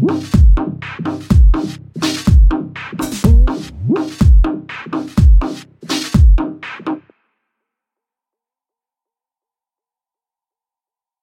Woo!